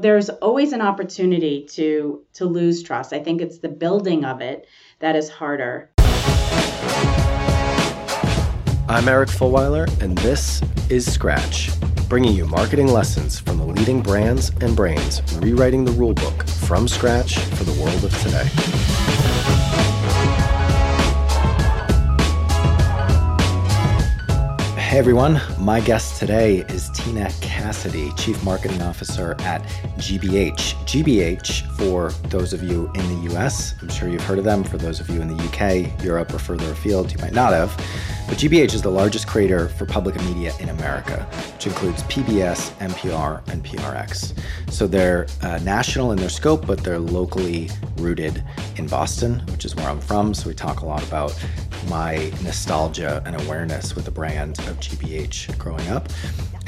there's always an opportunity to to lose trust. I think it's the building of it that is harder. I'm Eric Fulwiler, and this is Scratch, bringing you marketing lessons from the leading brands and brains rewriting the rulebook from scratch for the world of today. Hey everyone, my guest today is Tina Cassidy, Chief Marketing Officer at GBH. GBH, for those of you in the US, I'm sure you've heard of them. For those of you in the UK, Europe, or further afield, you might not have. But GBH is the largest creator for public media in America, which includes PBS, NPR, and PRX. So they're uh, national in their scope, but they're locally rooted in Boston, which is where I'm from. So we talk a lot about my nostalgia and awareness with the brand of GBH growing up.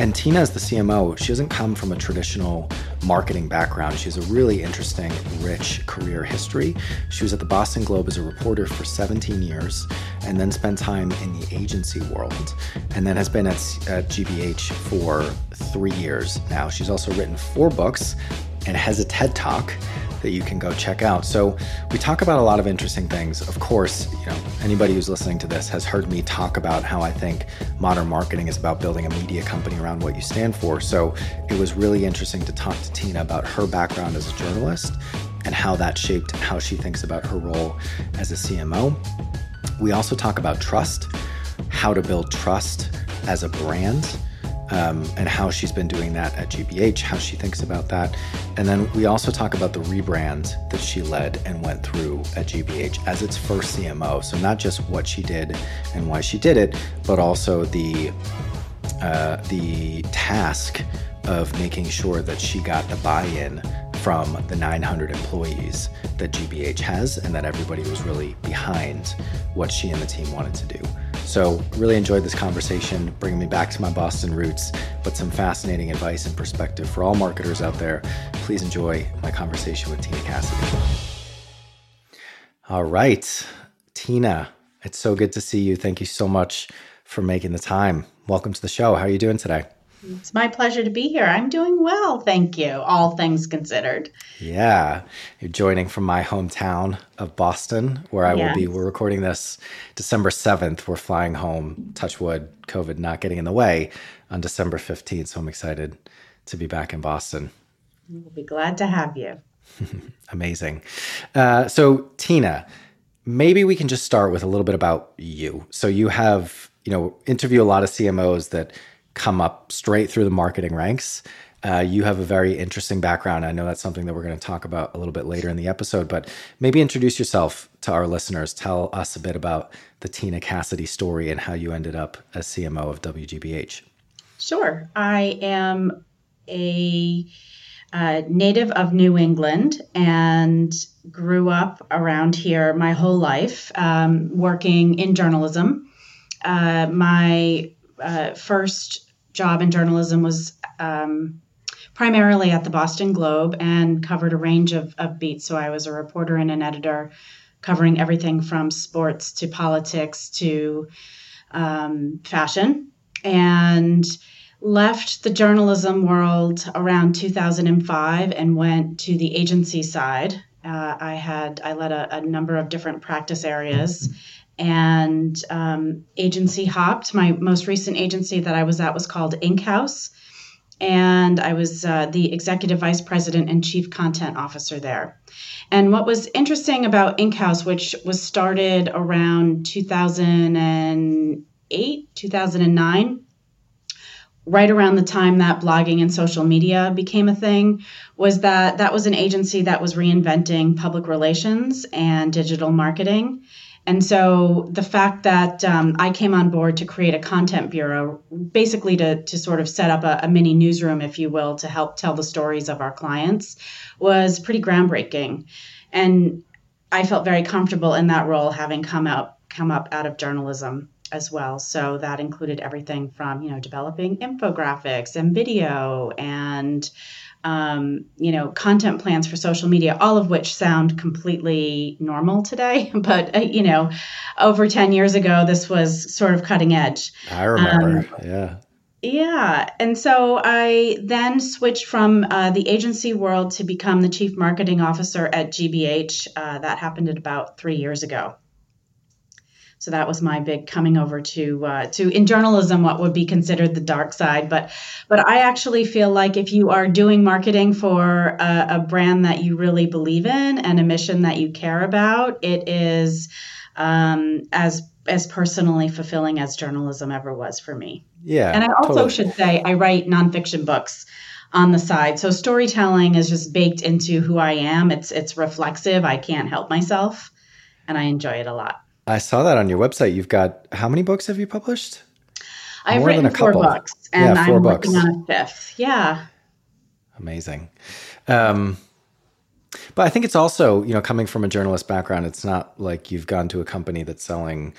And Tina is the CMO. She doesn't come from a traditional marketing background. She has a really interesting, rich career history. She was at the Boston Globe as a reporter for 17 years and then spent time in the agency world and then has been at, at GBH for three years now. She's also written four books and has a TED Talk that you can go check out. So we talk about a lot of interesting things. Of course, you know, anybody who's listening to this has heard me talk about how I think modern marketing is about building a media company around what you stand for. So it was really interesting to talk to Tina about her background as a journalist and how that shaped how she thinks about her role as a CMO. We also talk about trust, how to build trust as a brand um, and how she's been doing that at GBH, how she thinks about that. And then we also talk about the rebrand that she led and went through at GBH as its first CMO. So, not just what she did and why she did it, but also the, uh, the task of making sure that she got the buy in from the 900 employees that GBH has and that everybody was really behind what she and the team wanted to do. So, really enjoyed this conversation, bringing me back to my Boston roots, but some fascinating advice and perspective for all marketers out there. Please enjoy my conversation with Tina Cassidy. All right, Tina, it's so good to see you. Thank you so much for making the time. Welcome to the show. How are you doing today? It's my pleasure to be here. I'm doing well, thank you, all things considered. Yeah. You're joining from my hometown of Boston, where I yes. will be. We're recording this December 7th. We're flying home, touch wood, COVID not getting in the way, on December 15th. So I'm excited to be back in Boston. We'll be glad to have you. Amazing. Uh, so, Tina, maybe we can just start with a little bit about you. So, you have, you know, interview a lot of CMOs that come up straight through the marketing ranks. Uh, you have a very interesting background. I know that's something that we're going to talk about a little bit later in the episode, but maybe introduce yourself to our listeners. Tell us a bit about the Tina Cassidy story and how you ended up as CMO of WGBH. Sure. I am a uh, native of New England and grew up around here my whole life, um, working in journalism. Uh, my uh, first job in journalism was um, primarily at the Boston Globe and covered a range of, of beats. So I was a reporter and an editor covering everything from sports to politics to um, fashion. And left the journalism world around 2005 and went to the agency side. Uh, I had I led a, a, number of different practice areas and um, agency hopped. My most recent agency that I was at was called Ink House, and I was uh, the executive vice president and chief content officer there. And what was interesting about Ink House, which was started around 2008, 2009, right around the time that blogging and social media became a thing was that that was an agency that was reinventing public relations and digital marketing and so the fact that um, I came on board to create a content bureau, basically to, to sort of set up a, a, mini newsroom, if you will, to help tell the stories of our clients, was pretty groundbreaking. And I felt very comfortable in that role, having come out come up out of journalism as well. So that included everything from you know developing infographics and video and um, you know, content plans for social media, all of which sound completely normal today. But, uh, you know, over 10 years ago, this was sort of cutting edge. I remember. Um, yeah. Yeah. And so I then switched from uh, the agency world to become the chief marketing officer at GBH. Uh, that happened at about three years ago. So that was my big coming over to uh, to in journalism, what would be considered the dark side. But but I actually feel like if you are doing marketing for a, a brand that you really believe in and a mission that you care about, it is um, as as personally fulfilling as journalism ever was for me. Yeah. And I also totally. should say I write nonfiction books on the side. So storytelling is just baked into who I am. It's it's reflexive. I can't help myself and I enjoy it a lot. I saw that on your website. You've got how many books have you published? I've More written four books, and yeah, four I'm books. working on a fifth. Yeah. Amazing. Um, but I think it's also, you know, coming from a journalist background, it's not like you've gone to a company that's selling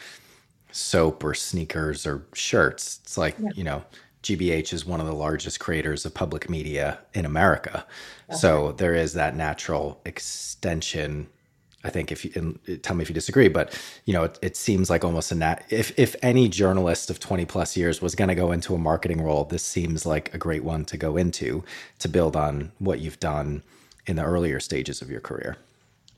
soap or sneakers or shirts. It's like, yeah. you know, GBH is one of the largest creators of public media in America. So there is that natural extension I think if you tell me if you disagree, but you know, it, it seems like almost a nat. If if any journalist of twenty plus years was going to go into a marketing role, this seems like a great one to go into to build on what you've done in the earlier stages of your career.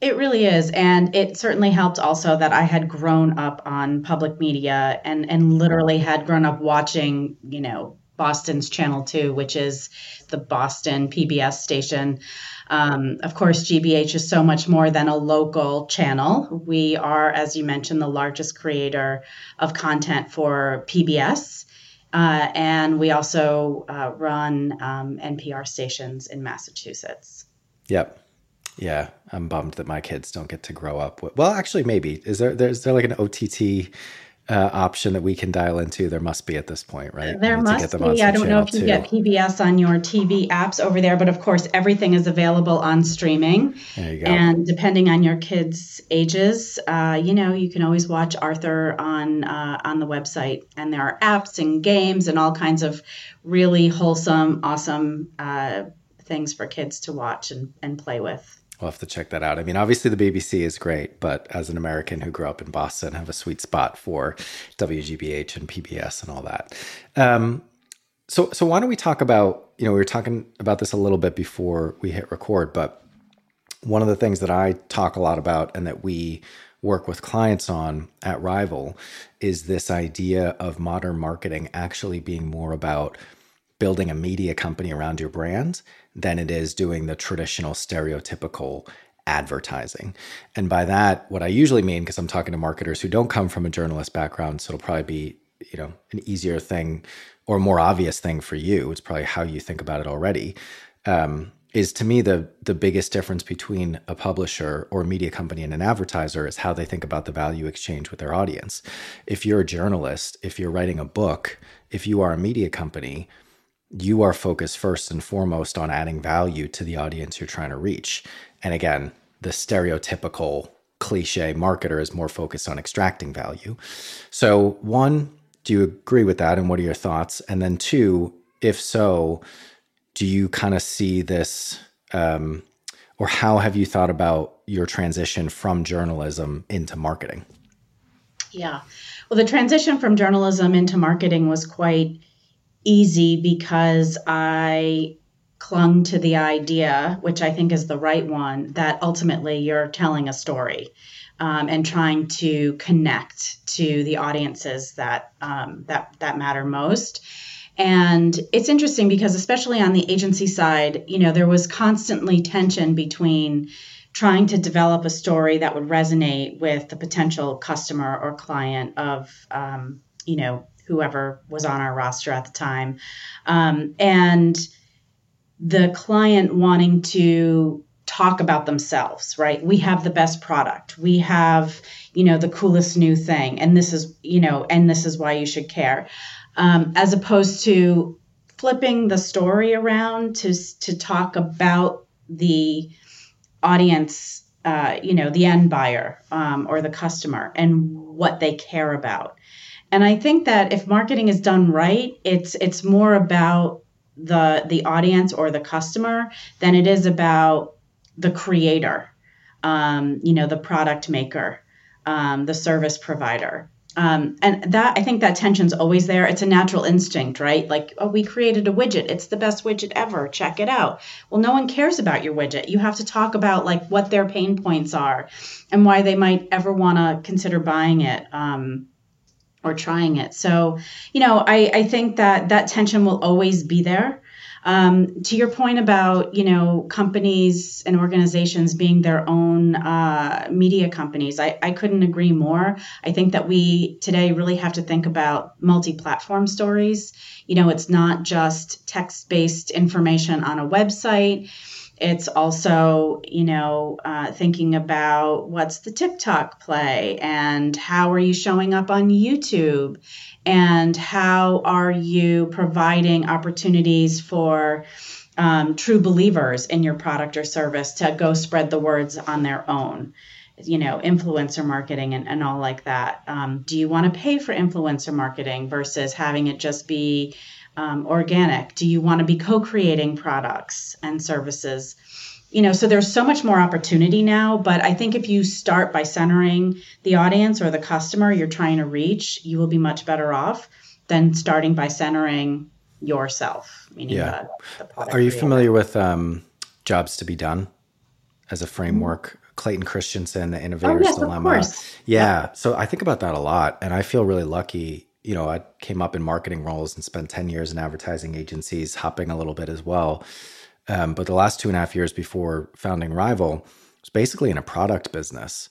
It really is, and it certainly helped also that I had grown up on public media and and literally had grown up watching, you know, Boston's Channel Two, which is the Boston PBS station. Um, of course, GBH is so much more than a local channel. We are, as you mentioned, the largest creator of content for PBS. Uh, and we also uh, run um, NPR stations in Massachusetts. Yep. Yeah, I'm bummed that my kids don't get to grow up. With, well, actually, maybe is there is there like an OTT uh, option that we can dial into? There must be at this point, right? There must be. I don't know if you too. get PBS on your TV apps over there, but of course, everything is available on streaming. There you go. And depending on your kids' ages, uh, you know, you can always watch Arthur on uh, on the website, and there are apps and games and all kinds of really wholesome, awesome uh, things for kids to watch and, and play with. We'll have to check that out. I mean, obviously the BBC is great, but as an American who grew up in Boston, I have a sweet spot for WGBH and PBS and all that. Um, so, so why don't we talk about? You know, we were talking about this a little bit before we hit record, but one of the things that I talk a lot about and that we work with clients on at Rival is this idea of modern marketing actually being more about building a media company around your brand than it is doing the traditional stereotypical advertising. And by that, what I usually mean, because I'm talking to marketers who don't come from a journalist background, so it'll probably be, you know, an easier thing or more obvious thing for you. It's probably how you think about it already. Um, is to me the the biggest difference between a publisher or a media company and an advertiser is how they think about the value exchange with their audience. If you're a journalist, if you're writing a book, if you are a media company, you are focused first and foremost on adding value to the audience you're trying to reach. And again, the stereotypical cliche marketer is more focused on extracting value. So, one, do you agree with that? And what are your thoughts? And then, two, if so, do you kind of see this, um, or how have you thought about your transition from journalism into marketing? Yeah. Well, the transition from journalism into marketing was quite easy because I clung to the idea, which I think is the right one, that ultimately you're telling a story um, and trying to connect to the audiences that um, that that matter most. And it's interesting because, especially on the agency side, you know, there was constantly tension between trying to develop a story that would resonate with the potential customer or client of, um, you know, whoever was on our roster at the time. Um, and the client wanting to talk about themselves, right? We have the best product. We have, you know, the coolest new thing. And this is, you know, and this is why you should care. Um, as opposed to flipping the story around to, to talk about the audience, uh, you know, the end buyer um, or the customer and what they care about. And I think that if marketing is done right, it's it's more about the the audience or the customer than it is about the creator, um, you know, the product maker, um, the service provider. um, and that I think that tension's always there. It's a natural instinct, right? Like, oh, we created a widget. It's the best widget ever. Check it out. Well, no one cares about your widget. You have to talk about like what their pain points are and why they might ever want to consider buying it. Um, or trying it. So, you know, I, I think that that tension will always be there. Um, to your point about you know companies and organizations being their own uh, media companies, I, I couldn't agree more. I think that we today really have to think about multi-platform stories. You know, it's not just text-based information on a website. It's also, you know, uh, thinking about what's the TikTok play and how are you showing up on YouTube? And how are you providing opportunities for um, true believers in your product or service to go spread the words on their own? You know influencer marketing and, and all like that. Um, do you want to pay for influencer marketing versus having it just be um, organic do you want to be co-creating products and services you know so there's so much more opportunity now but i think if you start by centering the audience or the customer you're trying to reach you will be much better off than starting by centering yourself meaning yeah. the, the are you creator. familiar with um, jobs to be done as a framework clayton christensen the innovator's oh, yes, dilemma yeah. yeah so i think about that a lot and i feel really lucky you know i came up in marketing roles and spent 10 years in advertising agencies hopping a little bit as well um, but the last two and a half years before founding Rival was basically in a product business.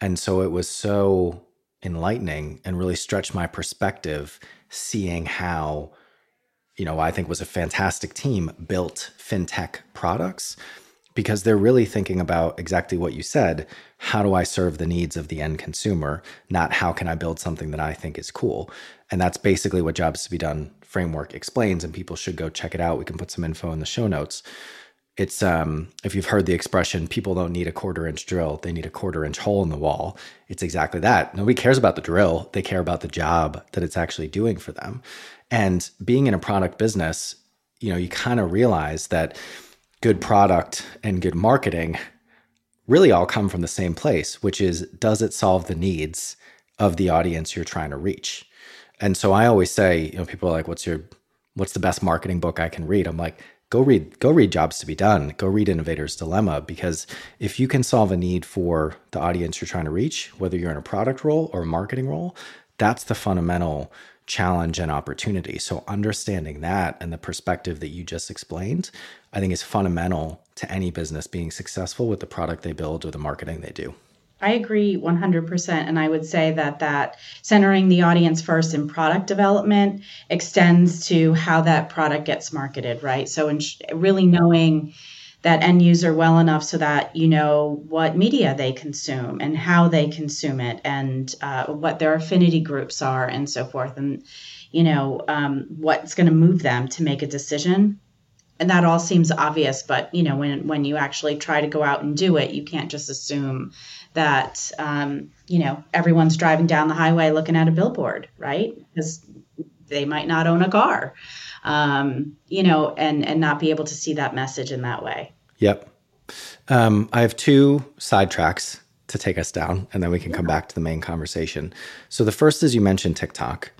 And so it was so enlightening and really stretched my perspective seeing how, you know, I think was a fantastic team built fintech products because they're really thinking about exactly what you said. How do I serve the needs of the end consumer? Not how can I build something that I think is cool? And that's basically what Jobs to Be Done framework explains, and people should go check it out. We can put some info in the show notes. It's um, if you've heard the expression, people don't need a quarter inch drill, they need a quarter inch hole in the wall. It's exactly that. Nobody cares about the drill, they care about the job that it's actually doing for them. And being in a product business, you know, you kind of realize that good product and good marketing really all come from the same place, which is does it solve the needs of the audience you're trying to reach? And so I always say, you know, people are like, what's your, what's the best marketing book I can read? I'm like, go read, go read Jobs to Be Done. Go read Innovator's Dilemma because if you can solve a need for the audience you're trying to reach, whether you're in a product role or a marketing role, that's the fundamental challenge and opportunity. So understanding that and the perspective that you just explained, I think is fundamental to any business being successful with the product they build or the marketing they do. I agree 100%. And I would say that that centering the audience first in product development extends to how that product gets marketed, right? So, in really knowing that end user well enough so that you know what media they consume and how they consume it and uh, what their affinity groups are and so forth. And, you know, um, what's going to move them to make a decision and that all seems obvious but you know when when you actually try to go out and do it you can't just assume that um, you know everyone's driving down the highway looking at a billboard right? Because they might not own a car um, you know and and not be able to see that message in that way. Yep. Um, i have two sidetracks to take us down and then we can yeah. come back to the main conversation. So the first is you mentioned tiktok.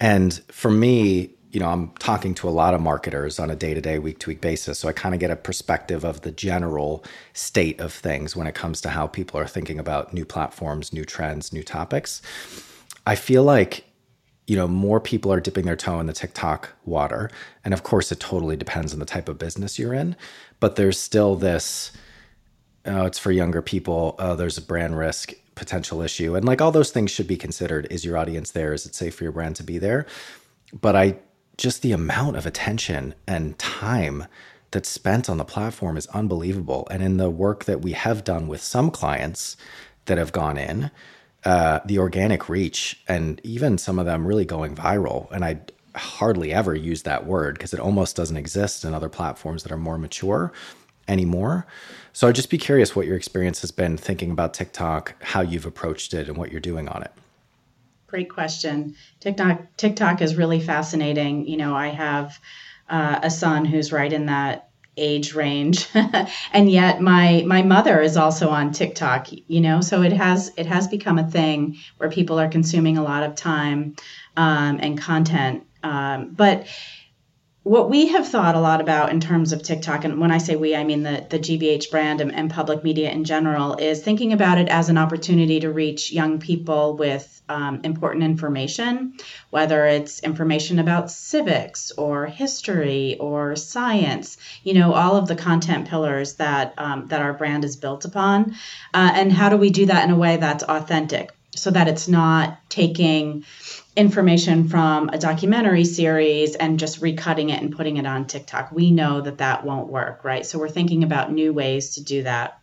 And for me you know, I'm talking to a lot of marketers on a day to day, week to week basis. So I kind of get a perspective of the general state of things when it comes to how people are thinking about new platforms, new trends, new topics. I feel like, you know, more people are dipping their toe in the TikTok water. And of course, it totally depends on the type of business you're in. But there's still this, oh, it's for younger people. Oh, there's a brand risk potential issue. And like all those things should be considered. Is your audience there? Is it safe for your brand to be there? But I just the amount of attention and time that's spent on the platform is unbelievable. And in the work that we have done with some clients that have gone in, uh, the organic reach and even some of them really going viral. And I hardly ever use that word because it almost doesn't exist in other platforms that are more mature anymore. So I'd just be curious what your experience has been thinking about TikTok, how you've approached it, and what you're doing on it. Great question. TikTok TikTok is really fascinating. You know, I have uh, a son who's right in that age range and yet my my mother is also on TikTok you know so it has it has become a thing where people are consuming a lot of time um, and content um, but what we have thought a lot about in terms of TikTok, and when I say we, I mean the, the GBH brand and, and public media in general, is thinking about it as an opportunity to reach young people with um, important information, whether it's information about civics or history or science, you know, all of the content pillars that, um, that our brand is built upon. Uh, and how do we do that in a way that's authentic so that it's not taking information from a documentary series and just recutting it and putting it on TikTok. We know that that won't work, right? So we're thinking about new ways to do that.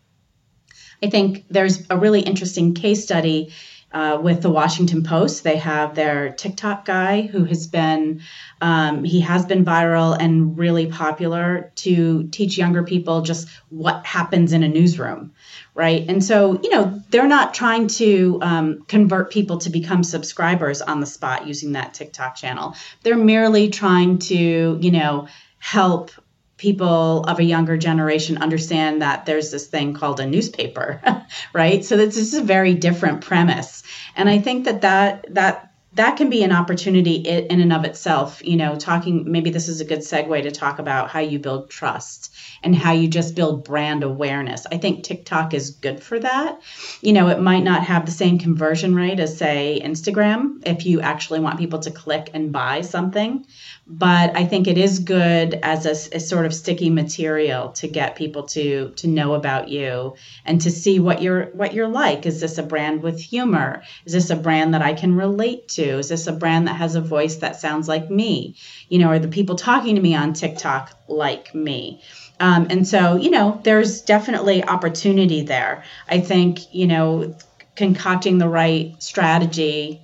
I think there's a really interesting case study uh, with the Washington Post. They have their TikTok guy who has been, um, he has been viral and really popular to teach younger people just what happens in a newsroom, right? And so, you know, they're not trying to um, convert people to become subscribers on the spot using that TikTok channel. They're merely trying to, you know, help people of a younger generation understand that there's this thing called a newspaper right? So this is a very different premise. And i think that that that that can be an opportunity in and of itself you know talking maybe this is a good segue to talk about how you build trust and how you just build brand awareness i think tiktok is good for that you know it might not have the same conversion rate as say instagram if you actually want people to click and buy something but I think it is good as a, a, sort of sticky material to get people to to know about you and to see what you're what you're like. Is this a brand with humor? Is this a brand that I can relate to? Is this a brand that has a voice that sounds like me? You know, are the people talking to me on TikTok like me? Um, and so, you know, there's definitely opportunity there. I think, you know, concocting the right strategy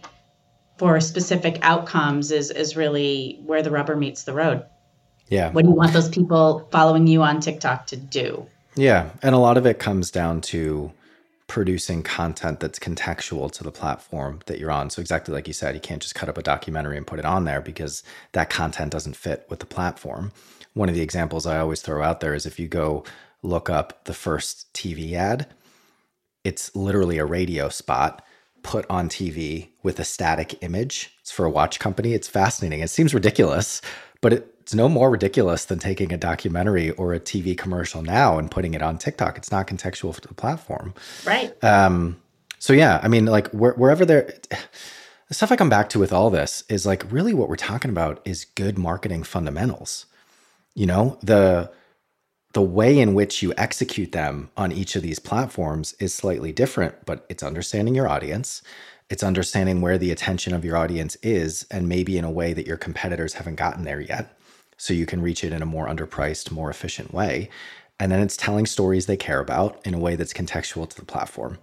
for specific outcomes is is really where the rubber meets the road. Yeah. What do you want those people following you on TikTok to do? Yeah, and a lot of it comes down to producing content that's contextual to the platform that you're on. So exactly like you said, you can't just cut up a documentary and put it on there because that content doesn't fit with the platform. One of the examples I always throw out there is if you go look up the first TV ad, it's literally a radio spot put on TV with a static image. It's for a watch company. It's fascinating. It seems ridiculous, but it's no more ridiculous than taking a documentary or a TV commercial now and putting it on TikTok. It's not contextual to the platform. Right. Um, so yeah, I mean, like where, wherever there, the stuff I come back to with all this is like really what we're talking about is good marketing fundamentals. You know, the the way in which you execute them on each of these platforms is slightly different, but it's understanding your audience. It's understanding where the attention of your audience is, and maybe in a way that your competitors haven't gotten there yet. So you can reach it in a more underpriced, more efficient way. And then it's telling stories they care about in a way that's contextual to the platform.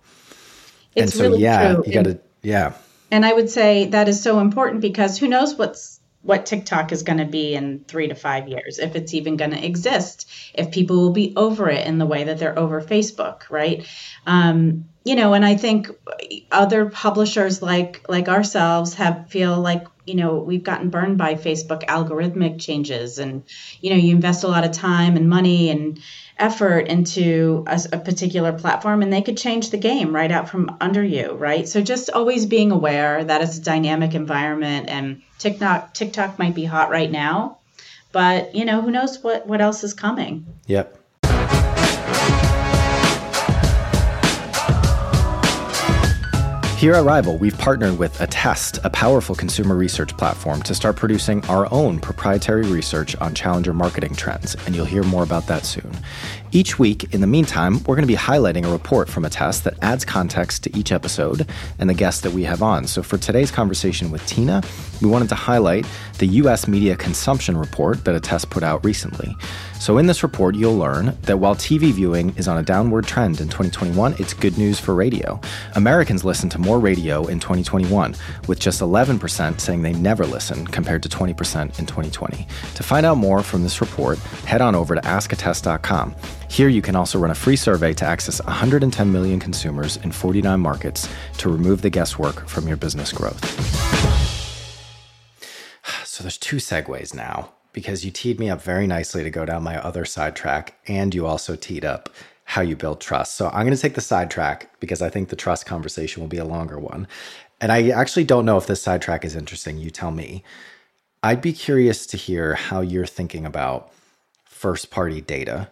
It's and so, really yeah, true. you got to, yeah. And I would say that is so important because who knows what's what TikTok is going to be in three to five years, if it's even going to exist, if people will be over it in the way that they're over Facebook, right? Um, you know, and I think other publishers like like ourselves have feel like you know we've gotten burned by Facebook algorithmic changes, and you know you invest a lot of time and money and effort into a, a, particular platform and they could change the game right out from under you right? So just always being aware that it's a dynamic environment and tiktok tiktok might be hot right now but you know who knows what what else is coming. Yep Here at Rival, we've partnered with Attest, a powerful consumer research platform, to start producing our own proprietary research on challenger marketing trends, and you'll hear more about that soon. Each week, in the meantime, we're going to be highlighting a report from Attest that adds context to each episode and the guests that we have on. So for today's conversation with Tina, we wanted to highlight the U.S. media consumption report that Attest put out recently. So, in this report, you'll learn that while TV viewing is on a downward trend in 2021, it's good news for radio. Americans listen to more radio in 2021, with just 11% saying they never listen compared to 20% in 2020. To find out more from this report, head on over to askattest.com. Here, you can also run a free survey to access 110 million consumers in 49 markets to remove the guesswork from your business growth. So, there's two segues now because you teed me up very nicely to go down my other sidetrack, and you also teed up how you build trust. So I'm going to take the sidetrack because I think the trust conversation will be a longer one. And I actually don't know if this sidetrack is interesting. You tell me. I'd be curious to hear how you're thinking about first party data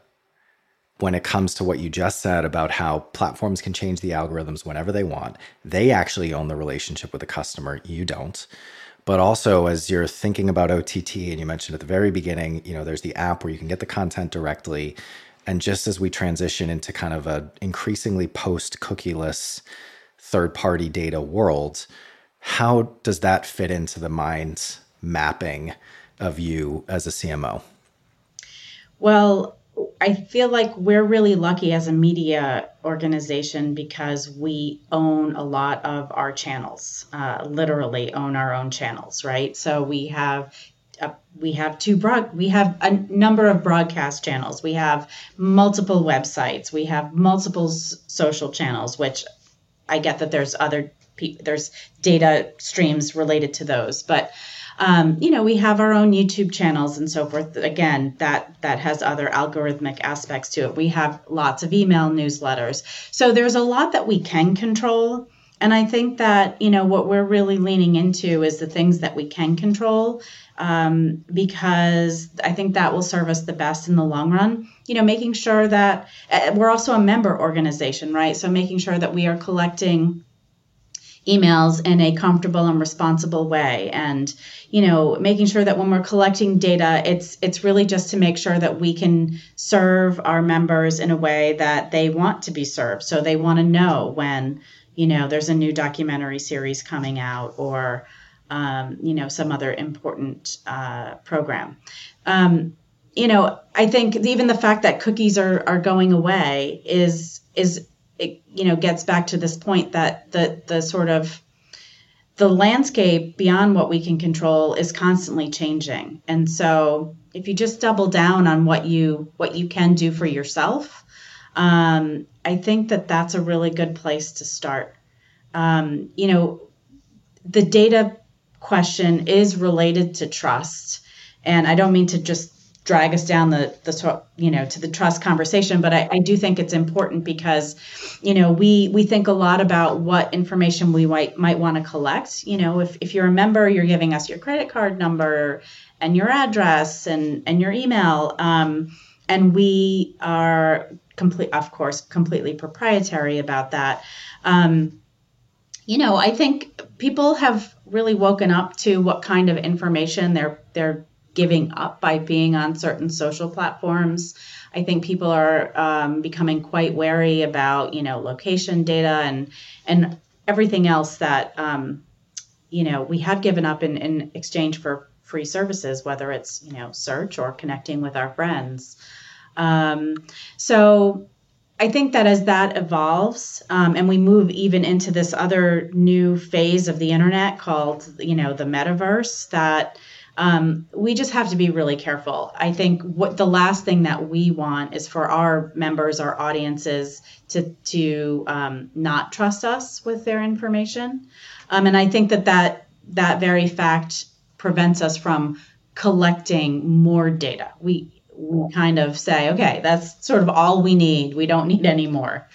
when it comes to what you just said about how platforms can change the algorithms whenever they want. They actually own the relationship with the customer, you don't. But also, as you're thinking about OTT, and you mentioned at the very beginning, you know, there's the app where you can get the content directly. And just as we transition into kind of a increasingly post cookieless third party data world, how does that fit into the mind mapping of you as a CMO? Well, I feel like we're really lucky as a media organization because we own a lot of our channels, uh, literally own our own channels, right? So we have uh, we have two broad we have a number of broadcast channels. We have multiple websites. We have multiple s- social channels which i get that there's other pe- there's data streams related to those. But um, you know, we have our own YouTube channels and so forth. Again, that that has other algorithmic aspects to it. We have lots of email newsletters. So there's a lot that we can control. And I think that, you know, what we're really leaning into is the things that we can control um, because I think that will serve us the best in the long run. You know, making sure that uh, we're also a member organization, right? So making sure that we are collecting emails in a comfortable and responsible way. And you know making sure that when we're collecting data it's it's really just to make sure that we can serve our members in a way that they want to be served. So they want to know when you know there's a new documentary series coming out or um, you know some other important uh, program. Um, you know i think even the fact that cookies are are going away is is it you know gets back to this point that the the sort of the landscape beyond what we can control is constantly changing. And so if you just double down on what you what you can do for yourself um, i think that that's a really good place to start. Um, you know the data question is related to trust. And i don't mean to just drag us down the the you know to the trust conversation but I, I, do think it's important because you know we we think a lot about what information we might might want to collect. You know if, if you're a member you're giving us your credit card number and your address and and your email um, and we are complete of course completely proprietary about that. Um, you know i think people have really woken up to what kind of information they're they're giving up by being on certain social platforms. I think people are um, becoming quite wary about you know location data and and everything else that um, you know we have given up in, in exchange for free services, whether it's you know search or connecting with our friends. Um, so I think that as that evolves um, and we move even into this other new phase of the internet called you know the metaverse that um, we just have to be really careful. I think what the last thing that we want is for our members, our audiences, to to um, not trust us with their information, um, and I think that that that very fact prevents us from collecting more data. We we kind of say, okay, that's sort of all we need. We don't need any more.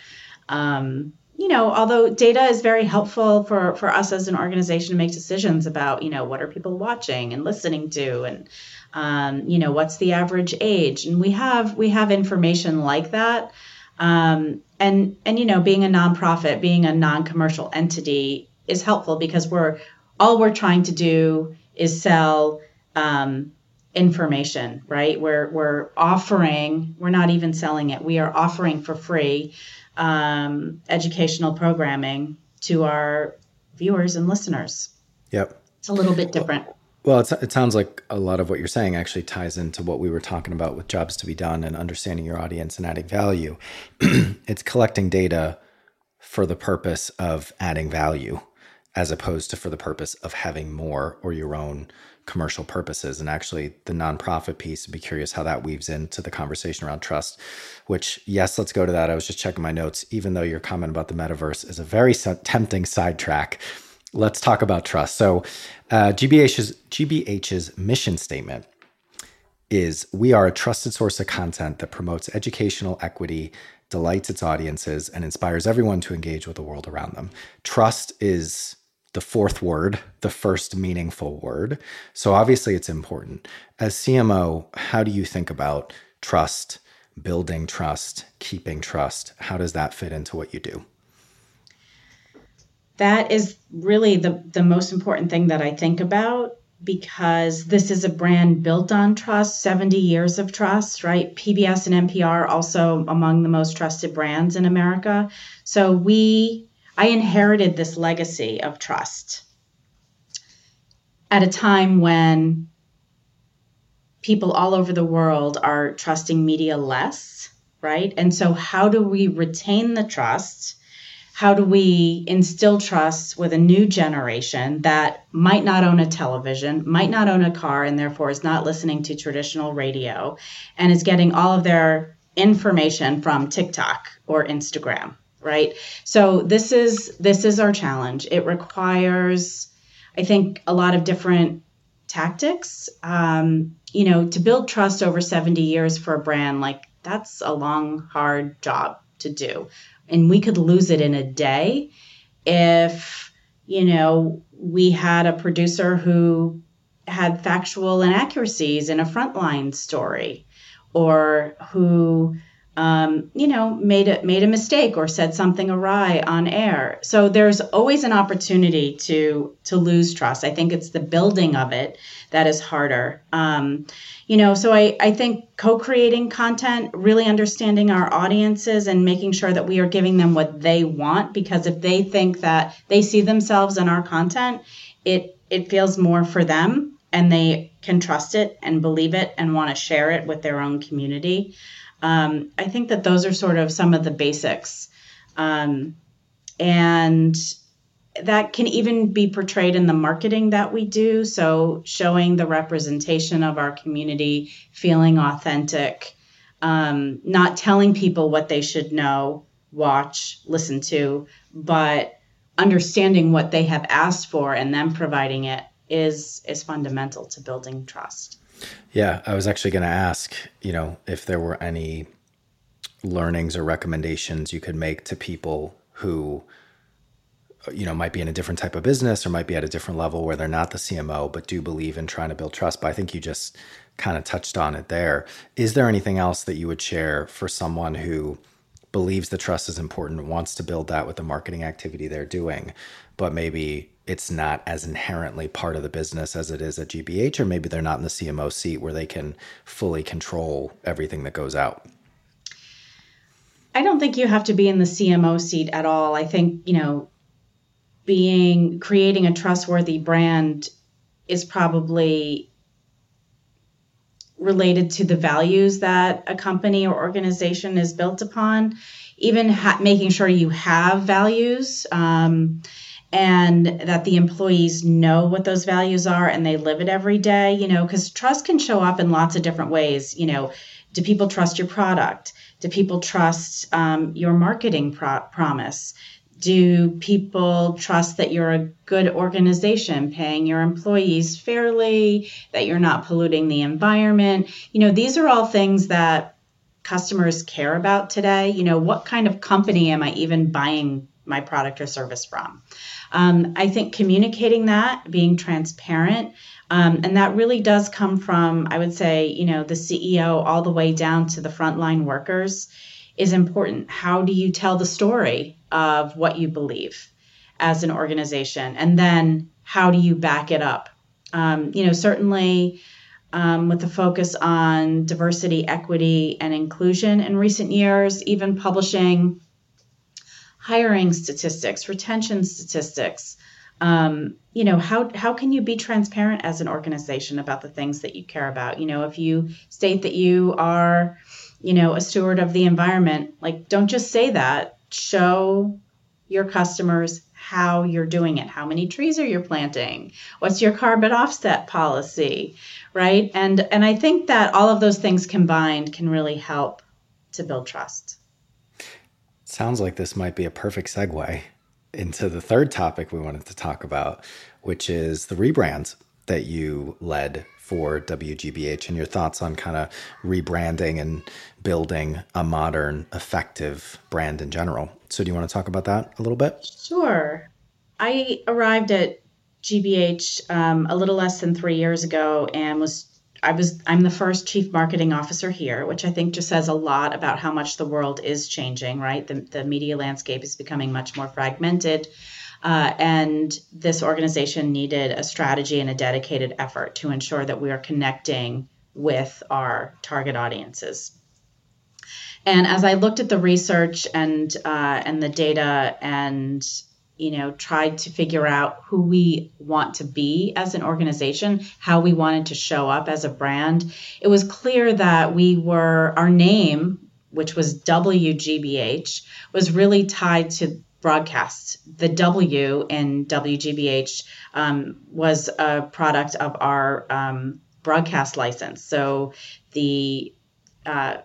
Um, you know, although data is very helpful for, for us as an organization to make decisions about, you know, what are people watching and listening to and um, you know, what's the average age? And we have we have information like that. Um, and and you know, being a nonprofit, being a non-commercial entity is helpful because we're all we're trying to do is sell um, information, right? We're we're offering, we're not even selling it. We are offering for free um, educational programming to our viewers and listeners. Yep. It's a little bit different. Well, it sounds like a lot of what you're saying actually ties into what we were talking about with jobs to be done and understanding your audience and adding value. it's collecting data for the purpose of adding value as opposed to for the purpose of having more or your own commercial purposes. And actually, the nonprofit piece, I'd be curious how that weaves into the conversation around trust, which, yes, let's go to that. I was just checking my notes, even though your comment about the metaverse is a very tempting sidetrack. Let's talk about trust. So, uh, GBH's, GBH's mission statement is we are a trusted source of content that promotes educational equity, delights its audiences, and inspires everyone to engage with the world around them. Trust is the fourth word, the first meaningful word. So obviously it's important. As CMO, how do you think about trust, building trust, keeping trust? How does that fit into what you do? That is really the, the most important thing that I think about because this is a brand built on trust, 70 years of trust, right? PBS and NPR also among the most trusted brands in America. So we I inherited this legacy of trust at a time when people all over the world are trusting media less, right? And so how do we retain the trust? how do we instill trust with a new generation that might not own a television, might not own a car, and therefore is not listening to traditional radio and is getting all of their information from TikTok or Instagram, right? So this is this is our challenge. It requires, I think, a lot of different tactics. Um, you know, to build trust over 70 years for a brand, like that's a long, hard job to do and we could lose it in a day if you know we had a producer who had factual inaccuracies in a frontline story or who um, you know made a made a mistake or said something awry on air. So there's always an opportunity to to lose trust. I think it's the building of it that is harder. Um, you know so i i think co-creating content really understanding our audiences and making sure that we are giving them what they want because if they think that they see themselves in our content it it feels more for them and they can trust it and believe it and want to share it with their own community um, i think that those are sort of some of the basics um, and that can even be portrayed in the marketing that we do. So, showing the representation of our community, feeling authentic, um, not telling people what they should know, watch, listen to, but understanding what they have asked for and then providing it is is fundamental to building trust. Yeah, I was actually going to ask, you know, if there were any learnings or recommendations you could make to people who you know might be in a different type of business or might be at a different level where they're not the CMO but do believe in trying to build trust. But I think you just kind of touched on it there. Is there anything else that you would share for someone who believes the trust is important wants to build that with the marketing activity they're doing but maybe it's not as inherently part of the business as it is at GBH or maybe they're not in the CMO seat where they can fully control everything that goes out I don't think you have to be in the CMO seat at all. I think, you know, being creating a trustworthy brand is probably related to the values that a company or organization is built upon even ha- making sure you have values um, and that the employees know what those values are and they live it every day you know because trust can show up in lots of different ways you know do people trust your product do people trust um, your marketing pro- promise do people trust that you're a good organization, paying your employees fairly, that you're not polluting the environment? You know, these are all things that customers care about today. You know, what kind of company am I even buying my product or service from? Um, I think communicating that, being transparent, um, and that really does come from, I would say, you know, the CEO all the way down to the frontline workers is important. How do you tell the story of what you believe as an organization? And then how do you back it up? Um, you know, certainly um, with the focus on diversity, equity, and inclusion in recent years, even publishing hiring statistics, retention statistics. Um, you know, how, how can you be transparent as an organization about the things that you care about? You know, if you state that you are you know, a steward of the environment, like don't just say that. Show your customers how you're doing it. How many trees are you planting? What's your carbon offset policy? Right? And and I think that all of those things combined can really help to build trust. Sounds like this might be a perfect segue into the third topic we wanted to talk about, which is the rebrands. that you led for WGBH and your thoughts on kind of rebranding and building a modern, effective brand in general. So, do you want to talk about that a little bit? Sure. I arrived at GBH um, a little less than three years ago and was I was I'm the first chief marketing officer here, which I think just says a lot about how much the world is changing. Right, the the media landscape is becoming much more fragmented. Uh, and this organization needed a strategy and a dedicated effort to ensure that we are connecting with our target audiences. And as I looked at the research and uh, and the data and you know tried to figure out who we want to be as an organization how we wanted to show up as a brand it was clear that we were our name which was WGBH was really tied to broadcast. The W in WGBH um, was a product of our um, broadcast license. So the uh,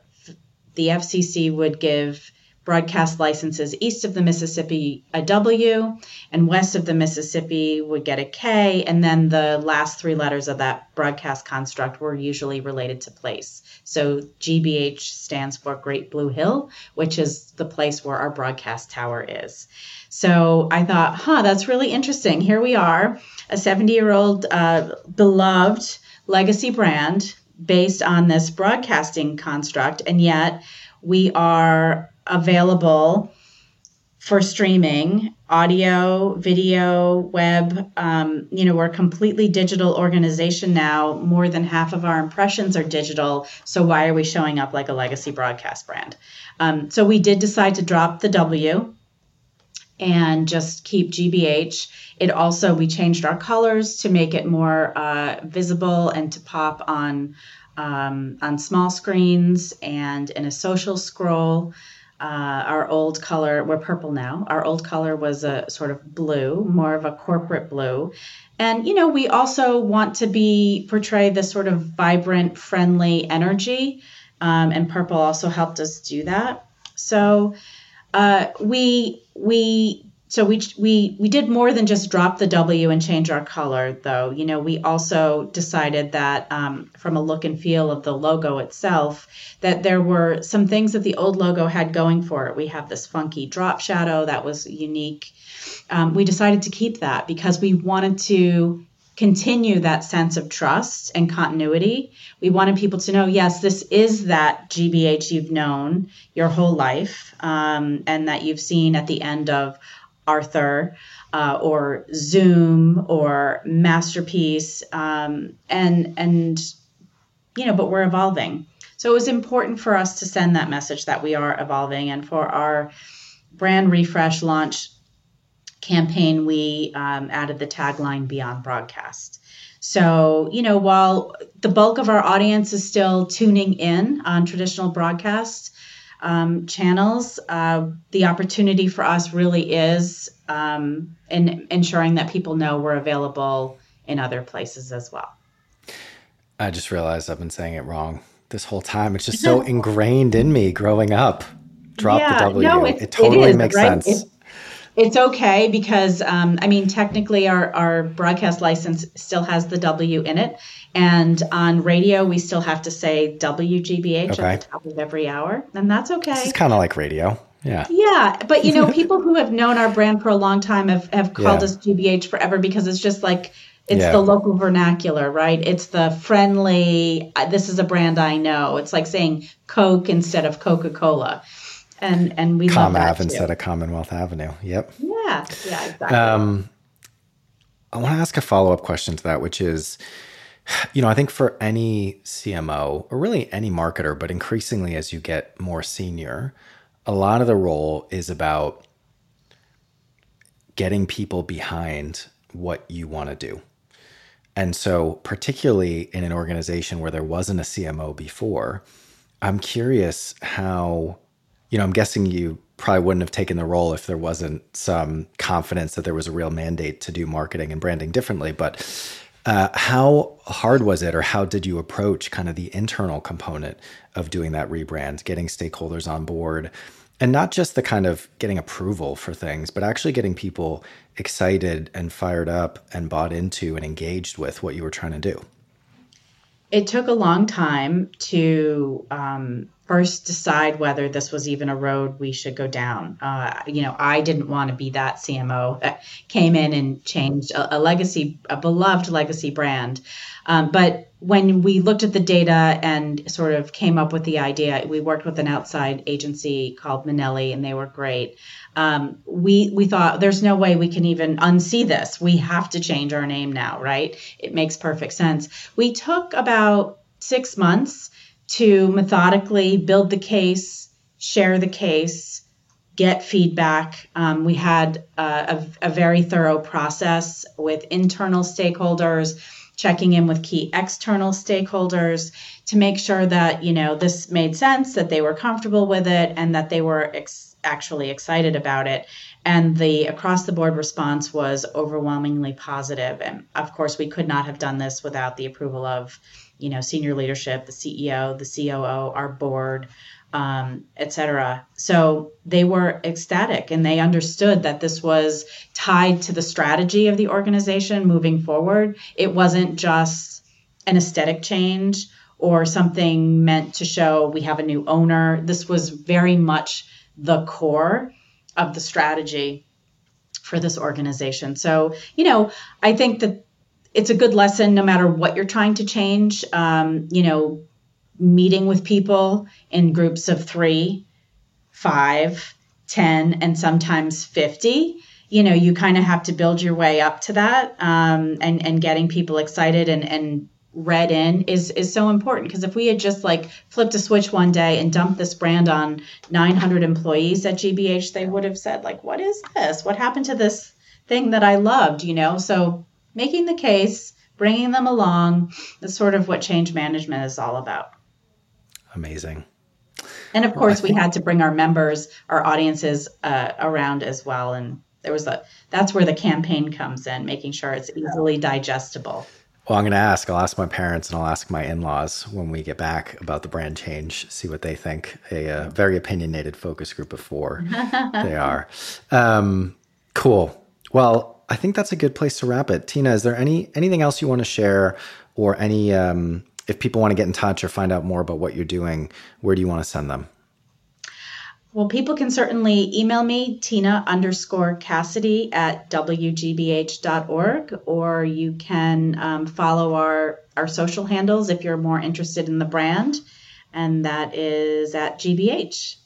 the FCC would give broadcast licenses east of the Mississippi a W, and west of the Mississippi would get a K, and then the last three letters of that broadcast construct were usually related to place. So GBH stands for Great Blue Hill, which is the place where our broadcast tower is. So I thought, huh, that's really interesting. Here we are, a 70 year old uh, beloved legacy brand based on this broadcasting construct, and yet we are available for streaming audio video web um, you know we're a completely digital organization now. More than half of our impressions are digital. So why are we showing up like a legacy broadcast brand? Um, so we did decide to drop the w and just keep gbh it also we changed our colors to make it more uh, visible and to pop on um, on small screens and in a social scroll uh, our old color, we're purple now. Our old color was a sort of blue, more of a corporate blue. And, you know, we also want to be portray this sort of vibrant, friendly energy. Um, and purple also helped us do that. So uh, we, we, so we we we did more than just drop the W and change our color, though. You know, we also decided that um, from a look and feel of the logo itself, that there were some things that the old logo had going for it. We have this funky drop shadow that was unique. Um, we decided to keep that because we wanted to continue that sense of trust and continuity. We wanted people to know, yes, this is that GBH you've known your whole life, um, and that you've seen at the end of Arthur uh, or Zoom or Masterpiece, um, and and you know, but we're evolving. So it was important for us to send that message that we are evolving, and for our brand refresh launch campaign, we um, added the tagline "Beyond Broadcast." So, you know, while the bulk of our audience is still tuning in on traditional broadcasts, um, channels, uh, the opportunity for us really is um, in ensuring that people know we're available in other places as well. I just realized I've been saying it wrong this whole time. It's just so ingrained in me growing up. Drop yeah, the W. No, it, totally it is, makes right? sense. It, it's okay because um, I mean technically our, our broadcast license still has the W in it, and on radio, we still have to say WGBH okay. at the top of every hour, and that's okay. It's kind of like radio. Yeah. Yeah. But, you know, people who have known our brand for a long time have, have called yeah. us GBH forever because it's just like, it's yeah. the local vernacular, right? It's the friendly, this is a brand I know. It's like saying Coke instead of Coca Cola. And, and we Comm Ave instead of Commonwealth Avenue. Yep. Yeah. Yeah, exactly. Um, I want to ask a follow up question to that, which is, you know, I think for any CMO or really any marketer, but increasingly as you get more senior, a lot of the role is about getting people behind what you want to do. And so, particularly in an organization where there wasn't a CMO before, I'm curious how, you know, I'm guessing you probably wouldn't have taken the role if there wasn't some confidence that there was a real mandate to do marketing and branding differently. But uh, how hard was it, or how did you approach kind of the internal component of doing that rebrand, getting stakeholders on board, and not just the kind of getting approval for things, but actually getting people excited and fired up and bought into and engaged with what you were trying to do? It took a long time to um, first decide whether this was even a road we should go down. Uh, you know, I didn't want to be that CMO that came in and changed a, a legacy, a beloved legacy brand. Um, but when we looked at the data and sort of came up with the idea, we worked with an outside agency called Manelli, and they were great. Um, we we thought there's no way we can even unsee this. We have to change our name now, right? It makes perfect sense. We took about six months to methodically build the case, share the case, get feedback. Um, we had a, a very thorough process with internal stakeholders checking in with key external stakeholders to make sure that you know this made sense that they were comfortable with it and that they were ex- actually excited about it and the across the board response was overwhelmingly positive. positive and of course we could not have done this without the approval of you know senior leadership the ceo the coo our board um, etc. So they were ecstatic and they understood that this was tied to the strategy of the organization moving forward. It wasn't just an aesthetic change or something meant to show we have a new owner. This was very much the core of the strategy for this organization. So, you know, I think that it's a good lesson no matter what you're trying to change. Um, you know, meeting with people in groups of three, five, ten, and sometimes 50. You know, you kind of have to build your way up to that. Um, and, and getting people excited and, and read in is is so important because if we had just like flipped a switch one day and dumped this brand on 900 employees at GBH they would have said like what is this what happened to this thing that I loved you know so making the case bringing them along is sort of what change management is all about Amazing. And of course, well, we had to bring our members, our audiences uh, around as well. And there was a that's where the campaign comes in, making sure it's easily digestible. Well, I'm going to ask. I'll ask my parents and I'll ask my in-laws when we get back about the brand change. See what they think. A, a uh, very opinionated focus group of four. they are. Um, cool. Well, I think that's a good place to wrap it. Tina, is there any anything else you want to share, or any um, if people want to get in touch or find out more about what you're doing, where do you want to send them? Well, people can certainly email me, Tina underscore Cassidy at WGBH.org, or you can um, follow our, our social handles if you're more interested in the brand, and that is at GBH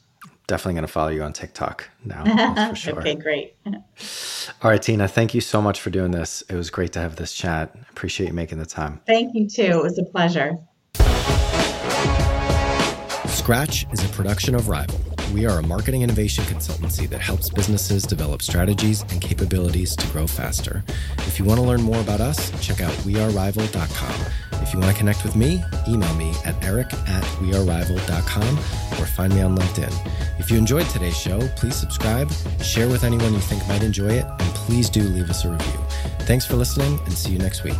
definitely going to follow you on TikTok now. for sure. okay, great. All right, Tina, thank you so much for doing this. It was great to have this chat. Appreciate you making the time. Thank you too. It was a pleasure. Scratch is a production of Rival. We are a marketing innovation consultancy that helps businesses develop strategies and capabilities to grow faster. If you want to learn more about us, check out wearerival.com. If you want to connect with me, email me at eric at wearerival.com or find me on LinkedIn. If you enjoyed today's show, please subscribe, share with anyone you think might enjoy it, and please do leave us a review. Thanks for listening and see you next week.